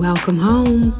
Welcome home.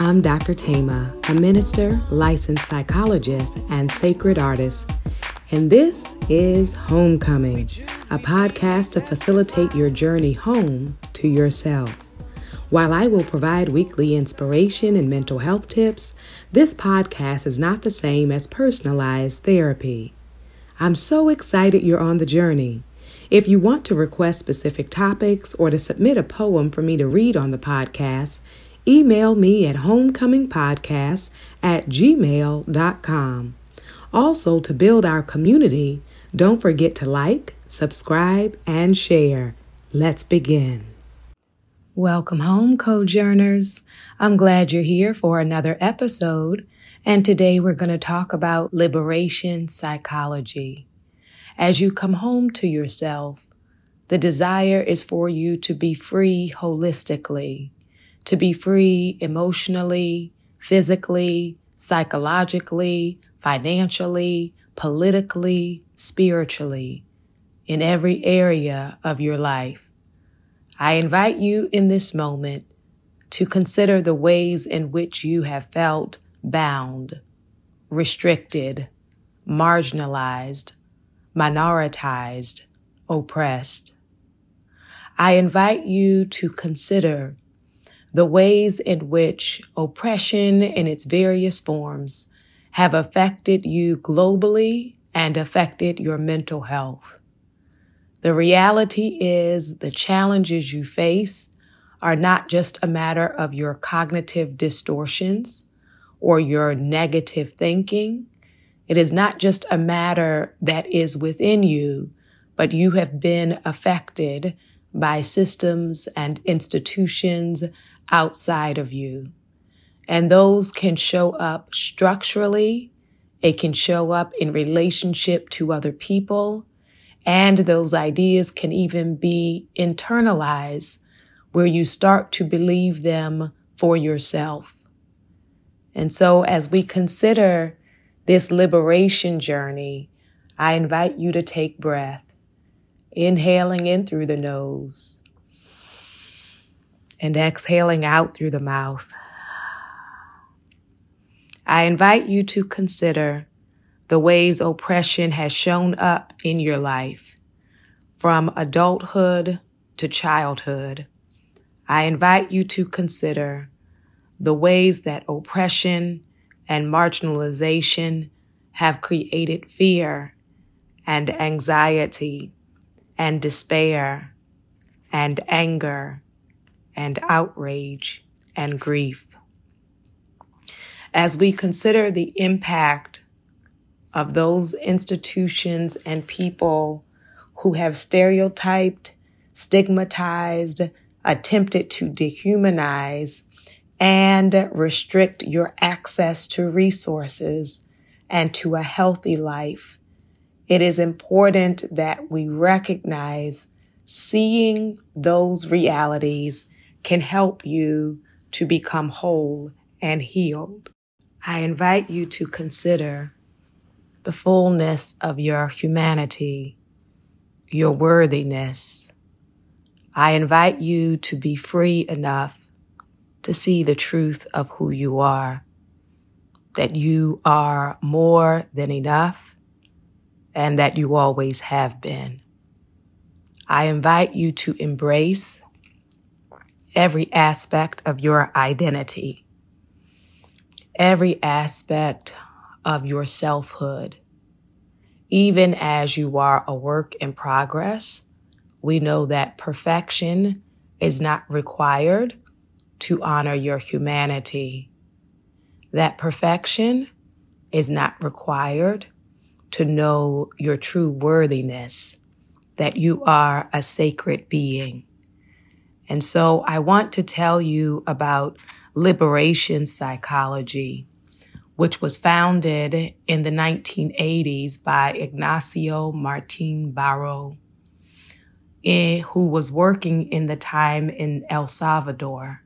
I'm Dr. Thema, a minister, licensed psychologist, and sacred artist. And this is Homecoming, a podcast to facilitate your journey home to yourself. While I will provide weekly inspiration and mental health tips, this podcast is not the same as personalized therapy. I'm so excited you're on the journey. If you want to request specific topics or to submit a poem for me to read on the podcast, email me at homecomingpodcast at gmail.com. Also, to build our community, don't forget to like, subscribe, and share. Let's begin. Welcome home, Cojourners. I'm glad you're here for another episode, and today we're going to talk about liberation psychology. As you come home to yourself, the desire is for you to be free holistically, to be free emotionally, physically, psychologically, financially, politically, spiritually, in every area of your life. I invite you in this moment to consider the ways in which you have felt bound, restricted, marginalized, minoritized, oppressed. I invite you to consider the ways in which oppression in its various forms have affected you globally and affected your mental health. The reality is the challenges you face are not just a matter of your cognitive distortions or your negative thinking. It is not just a matter that is within you, but you have been affected by systems and institutions outside of you. And those can show up structurally. It can show up in relationship to other people. And those ideas can even be internalized where you start to believe them for yourself. And so as we consider this liberation journey, I invite you to take breath, inhaling in through the nose and exhaling out through the mouth. I invite you to consider the ways oppression has shown up in your life from adulthood to childhood. I invite you to consider the ways that oppression and marginalization have created fear and anxiety and despair and anger and outrage and grief. As we consider the impact of those institutions and people who have stereotyped, stigmatized, attempted to dehumanize, and restrict your access to resources and to a healthy life. It is important that we recognize seeing those realities can help you to become whole and healed. I invite you to consider the fullness of your humanity, your worthiness. I invite you to be free enough to see the truth of who you are, that you are more than enough and that you always have been. I invite you to embrace every aspect of your identity, every aspect of your selfhood. Even as you are a work in progress, we know that perfection is not required to honor your humanity. That perfection is not required to know your true worthiness, that you are a sacred being. And so I want to tell you about liberation psychology which was founded in the 1980s by Ignacio Martin Baró, eh, who was working in the time in El Salvador.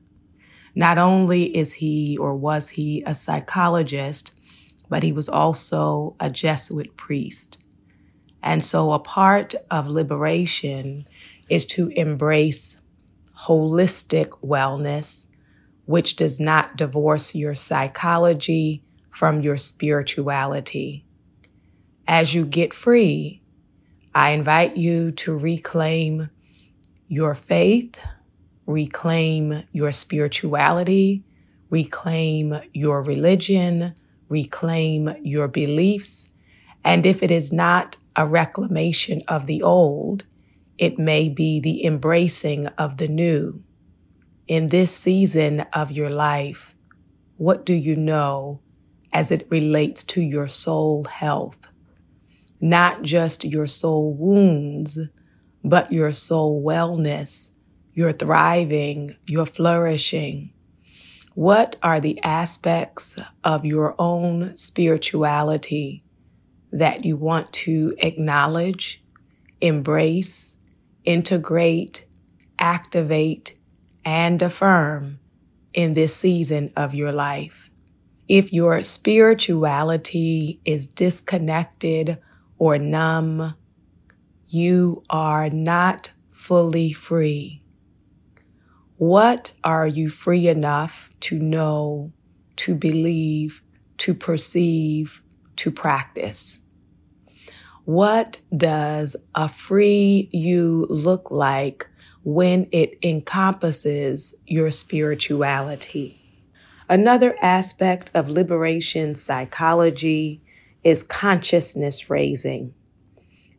Not only is he or was he a psychologist, but he was also a Jesuit priest. And so a part of liberation is to embrace holistic wellness, which does not divorce your psychology from your spirituality. As you get free, I invite you to reclaim your faith, reclaim your spirituality, reclaim your religion, reclaim your beliefs. And if it is not a reclamation of the old, it may be the embracing of the new. In this season of your life, what do you know as it relates to your soul health? Not just your soul wounds, but your soul wellness, your thriving, you're flourishing. What are the aspects of your own spirituality that you want to acknowledge, embrace, integrate, activate, and affirm in this season of your life? If your spirituality is disconnected or numb, you are not fully free. What are you free enough to know, to believe, to perceive, to practice? What does a free you look like when it encompasses your spirituality? Another aspect of liberation psychology is consciousness raising.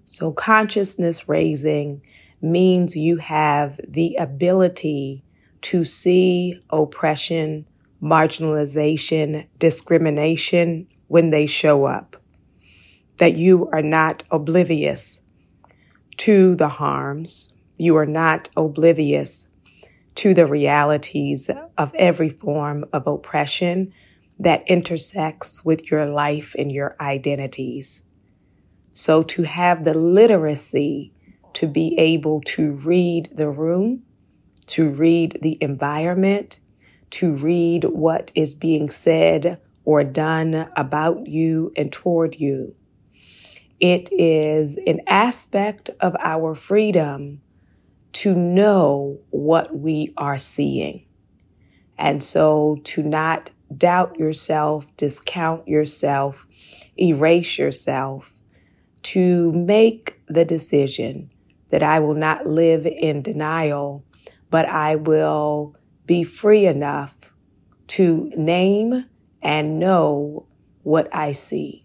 So consciousness raising means you have the ability to see oppression, marginalization, discrimination when they show up. That you are not oblivious to the harms. You are not oblivious to the realities of every form of oppression that intersects with your life and your identities. So to have the literacy to be able to read the room, to read the environment, to read what is being said or done about you and toward you. It is an aspect of our freedom to know what we are seeing. And so to not doubt yourself, discount yourself, erase yourself, to make the decision that I will not live in denial, but I will be free enough to name and know what I see.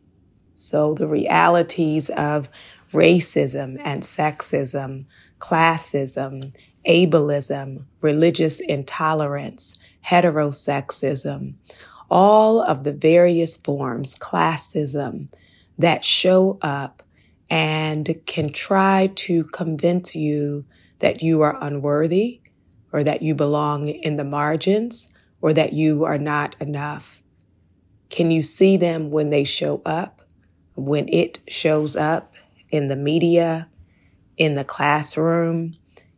So the realities of racism and sexism, classism, ableism, religious intolerance, heterosexism, all of the various forms, classism that show up and can try to convince you that you are unworthy or that you belong in the margins or that you are not enough. Can you see them when they show up? When it shows up in the media, in the classroom,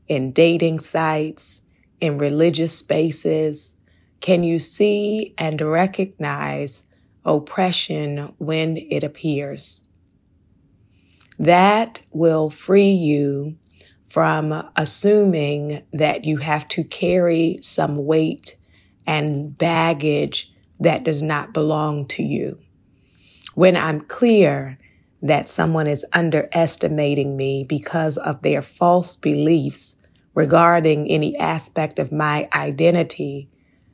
in dating sites, in religious spaces? Can you see and recognize oppression when it appears? That will free you from assuming that you have to carry some weight and baggage that does not belong to you. When I'm clear that someone is underestimating me because of their false beliefs regarding any aspect of my identity,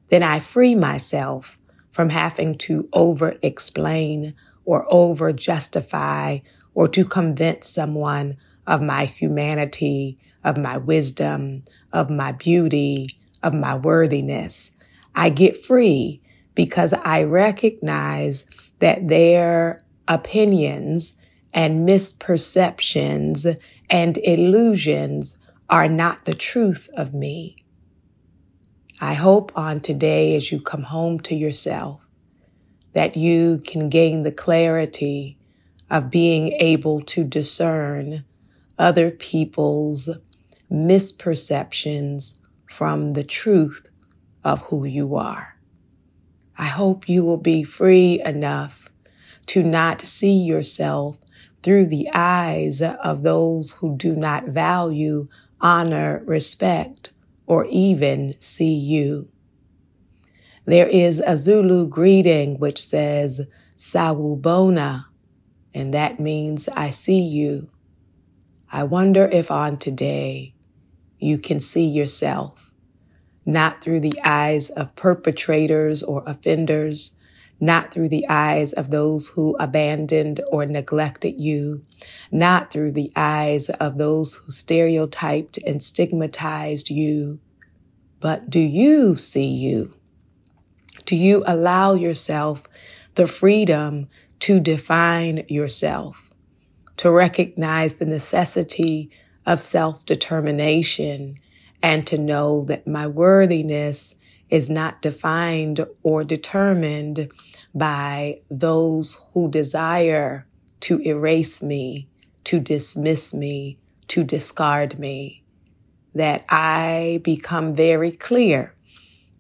then I free myself from having to over explain or over justify or to convince someone of my humanity, of my wisdom, of my beauty, of my worthiness. I get free because I recognize that their opinions and misperceptions and illusions are not the truth of me. I hope on today, as you come home to yourself, that you can gain the clarity of being able to discern other people's misperceptions from the truth of who you are. I hope you will be free enough to not see yourself through the eyes of those who do not value, honor, respect, or even see you. There is a Zulu greeting which says, Sawubona, and that means I see you. I wonder if on today you can see yourself, not through the eyes of perpetrators or offenders, not through the eyes of those who abandoned or neglected you, not through the eyes of those who stereotyped and stigmatized you, but do you see you? Do you allow yourself the freedom to define yourself, to recognize the necessity of self determination, and to know that my worthiness is not defined or determined by those who desire to erase me, to dismiss me, to discard me. That I become very clear.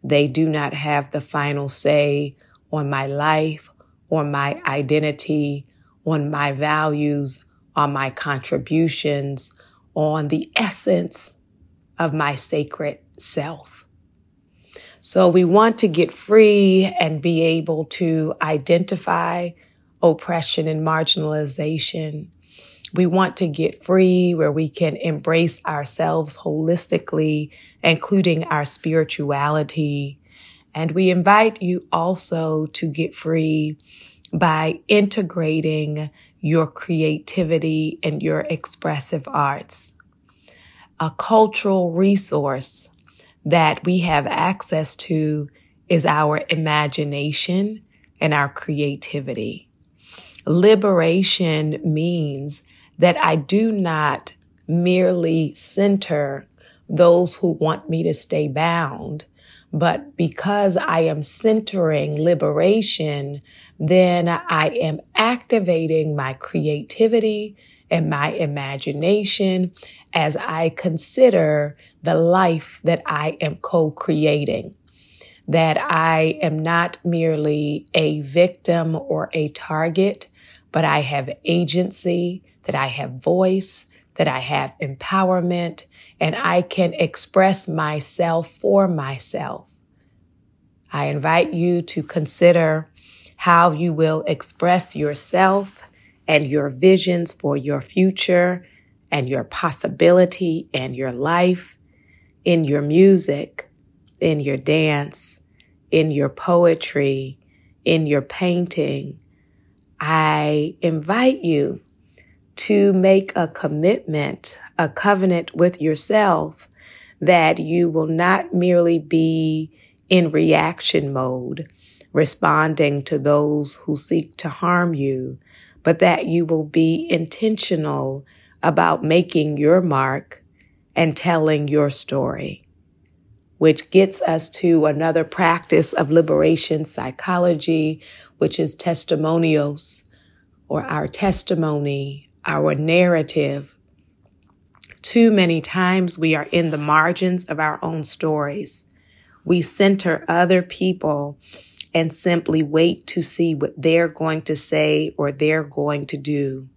They do not have the final say on my life, on my identity, on my values, on my contributions, on the essence of my sacred self. So we want to get free and be able to identify oppression and marginalization. We want to get free where we can embrace ourselves holistically, including our spirituality. And we invite you also to get free by integrating your creativity and your expressive arts. A cultural resource that we have access to is our imagination and our creativity. Liberation means that I do not merely center those who want me to stay bound, but because I am centering liberation, then I am activating my creativity and my imagination as I consider the life that I am co-creating. That I am not merely a victim or a target, but I have agency, that I have voice, that I have empowerment, and I can express myself for myself. I invite you to consider how you will express yourself and your visions for your future and your possibility and your life in your music, in your dance, in your poetry, in your painting. I invite you to make a commitment, a covenant with yourself that you will not merely be in reaction mode, responding to those who seek to harm you, but that you will be intentional about making your mark and telling your story, which gets us to another practice of liberation psychology, which is testimonios or our testimony, our narrative. Too many times we are in the margins of our own stories. We center other people and simply wait to see what they're going to say or they're going to do.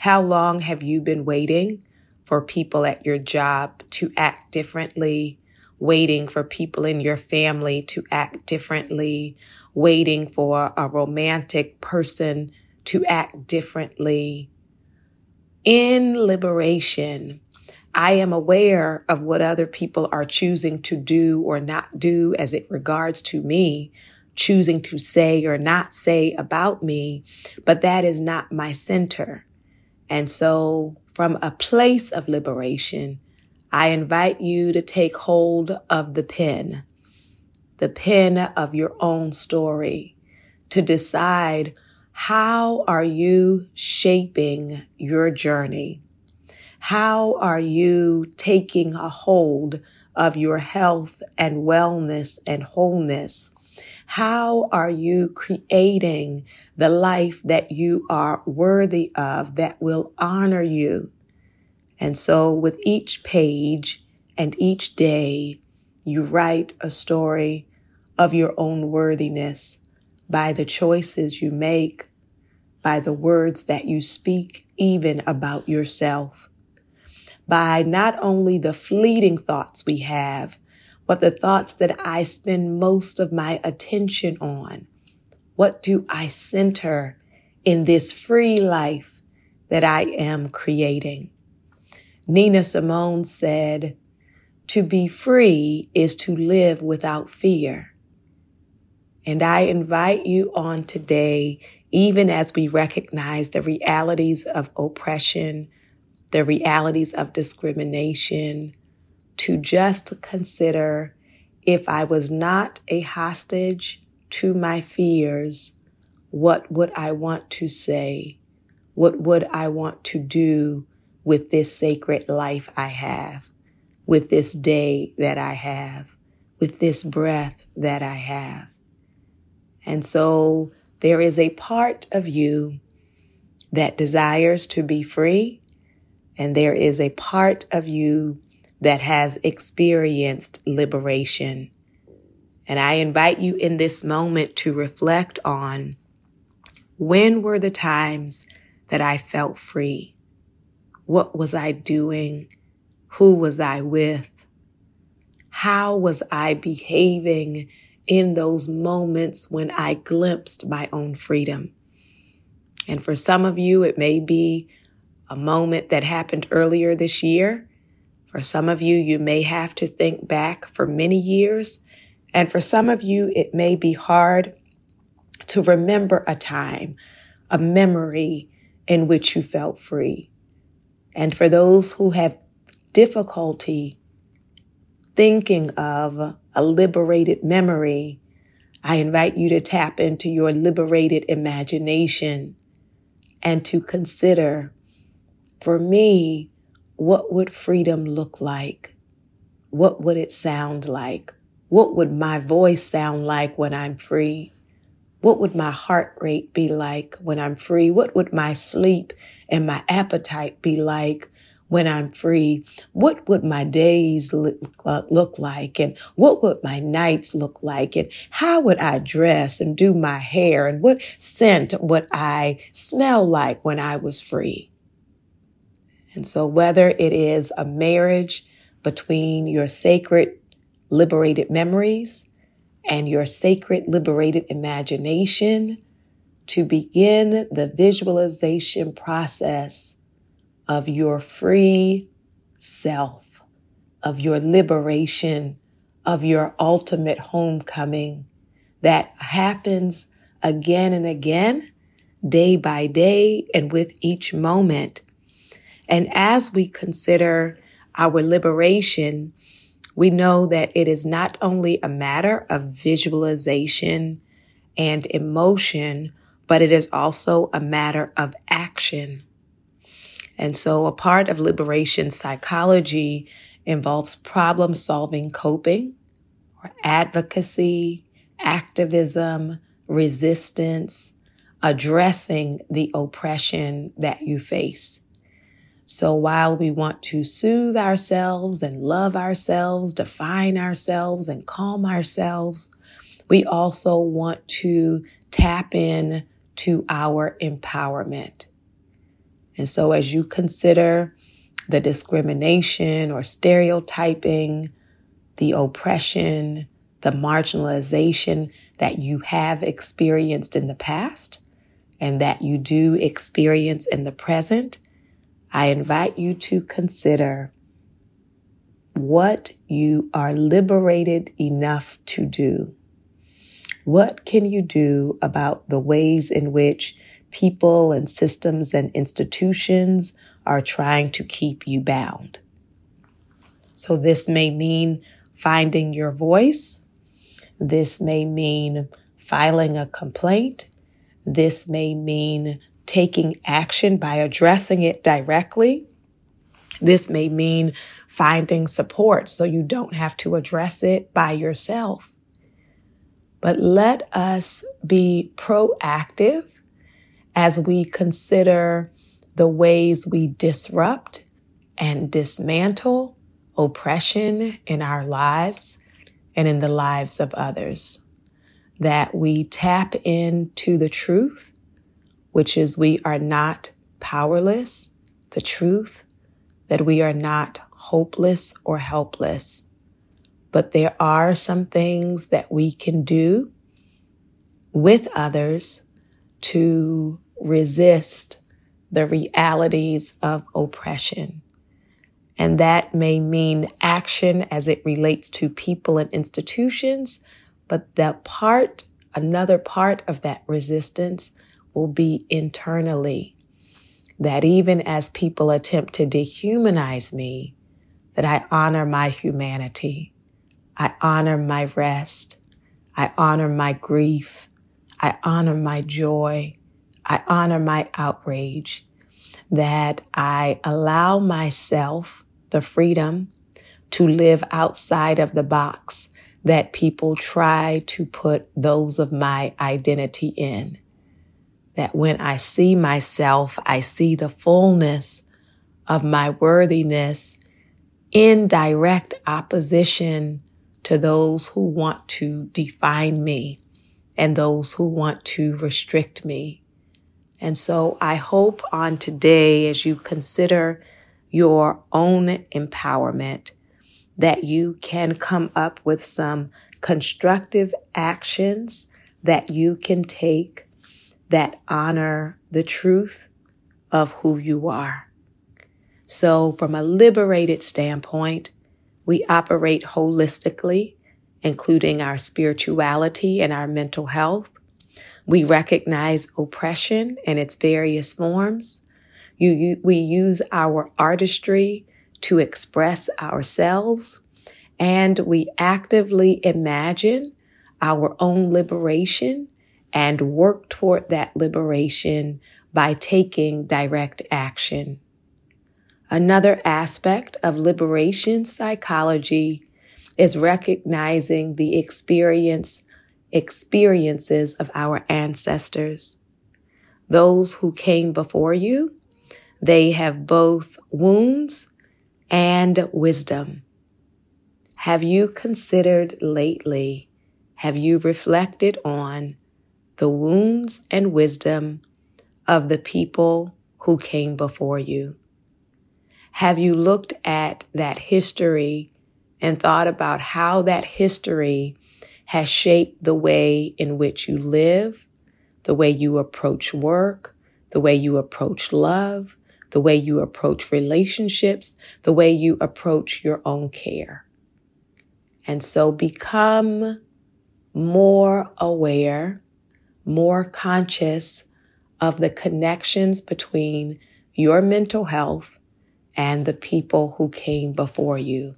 How long have you been waiting for people at your job to act differently? Waiting for people in your family to act differently? Waiting for a romantic person to act differently? In liberation, I am aware of what other people are choosing to do or not do as it regards to me, choosing to say or not say about me, but that is not my center. And so from a place of liberation, I invite you to take hold of the pen, the pen of your own story to decide how are you shaping your journey? How are you taking a hold of your health and wellness and wholeness? How are you creating the life that you are worthy of that will honor you? And so with each page and each day, you write a story of your own worthiness by the choices you make, by the words that you speak, even about yourself, by not only the fleeting thoughts we have, but the thoughts that I spend most of my attention on. What do I center in this free life that I am creating? Nina Simone said, to be free is to live without fear. And I invite you on today, even as we recognize the realities of oppression, the realities of discrimination, to just consider if I was not a hostage to my fears, what would I want to say? What would I want to do with this sacred life I have, with this day that I have, with this breath that I have? And so there is a part of you that desires to be free, and there is a part of you that has experienced liberation. And I invite you in this moment to reflect on when were the times that I felt free? What was I doing? Who was I with? How was I behaving in those moments when I glimpsed my own freedom? And for some of you, it may be a moment that happened earlier this year. For some of you, you may have to think back for many years. And for some of you, it may be hard to remember a time, a memory in which you felt free. And for those who have difficulty thinking of a liberated memory, I invite you to tap into your liberated imagination and to consider, for me, what would freedom look like? What would it sound like? What would my voice sound like when I'm free? What would my heart rate be like when I'm free? What would my sleep and my appetite be like when I'm free? What would my days look, uh, look like? And what would my nights look like? And how would I dress and do my hair? And what scent would I smell like when I was free? And so whether it is a marriage between your sacred liberated memories and your sacred liberated imagination to begin the visualization process of your free self, of your liberation, of your ultimate homecoming that happens again and again, day by day, and with each moment and as we consider our liberation, we know that it is not only a matter of visualization and emotion, but it is also a matter of action. And so a part of liberation psychology involves problem solving coping or advocacy, activism, resistance, addressing the oppression that you face. So while we want to soothe ourselves and love ourselves, define ourselves and calm ourselves, we also want to tap in to our empowerment. And so as you consider the discrimination or stereotyping, the oppression, the marginalization that you have experienced in the past and that you do experience in the present, I invite you to consider what you are liberated enough to do. What can you do about the ways in which people and systems and institutions are trying to keep you bound? So this may mean finding your voice. This may mean filing a complaint. This may mean taking action by addressing it directly. This may mean finding support so you don't have to address it by yourself. But let us be proactive as we consider the ways we disrupt and dismantle oppression in our lives and in the lives of others. That we tap into the truth which is we are not powerless, the truth, that we are not hopeless or helpless, but there are some things that we can do with others to resist the realities of oppression. And that may mean action as it relates to people and institutions, but the part, another part of that resistance will be internally. That even as people attempt to dehumanize me, that I honor my humanity. I honor my rest. I honor my grief. I honor my joy. I honor my outrage. That I allow myself the freedom to live outside of the box that people try to put those of my identity in. That when I see myself, I see the fullness of my worthiness in direct opposition to those who want to define me and those who want to restrict me. And so I hope on today, as you consider your own empowerment, that you can come up with some constructive actions that you can take that honor the truth of who you are. So from a liberated standpoint, we operate holistically, including our spirituality and our mental health. We recognize oppression in its various forms. You, you, we use our artistry to express ourselves and we actively imagine our own liberation and work toward that liberation by taking direct action. Another aspect of liberation psychology is recognizing the experience experiences of our ancestors. Those who came before you, they have both wounds and wisdom. Have you considered lately, have you reflected on the wounds and wisdom of the people who came before you? Have you looked at that history and thought about how that history has shaped the way in which you live, the way you approach work, the way you approach love, the way you approach relationships, the way you approach your own care? And so become more aware, more conscious of the connections between your mental health and the people who came before you.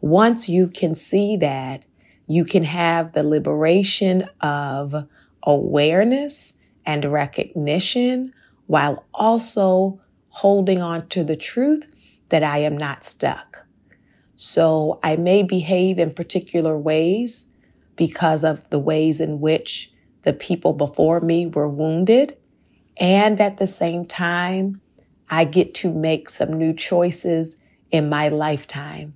Once you can see that, you can have the liberation of awareness and recognition while also holding on to the truth that I am not stuck. So I may behave in particular ways because of the ways in which the people before me were wounded. And at the same time, I get to make some new choices in my lifetime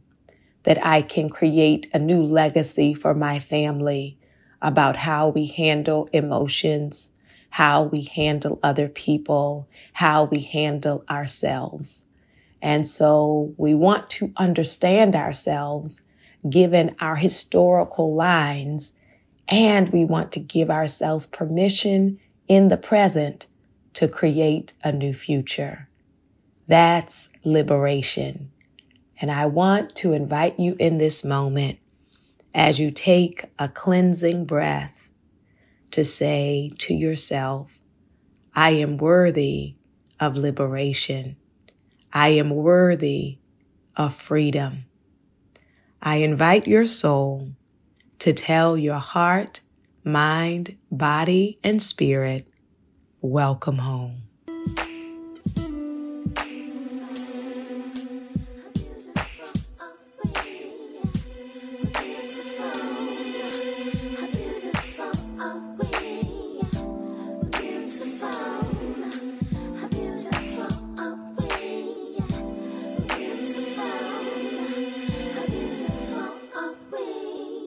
that I can create a new legacy for my family about how we handle emotions, how we handle other people, how we handle ourselves. And so we want to understand ourselves given our historical lines, and we want to give ourselves permission in the present to create a new future. That's liberation. And I want to invite you in this moment as you take a cleansing breath to say to yourself, I am worthy of liberation. I am worthy of freedom. I invite your soul to tell your heart, mind, body, and spirit, welcome home.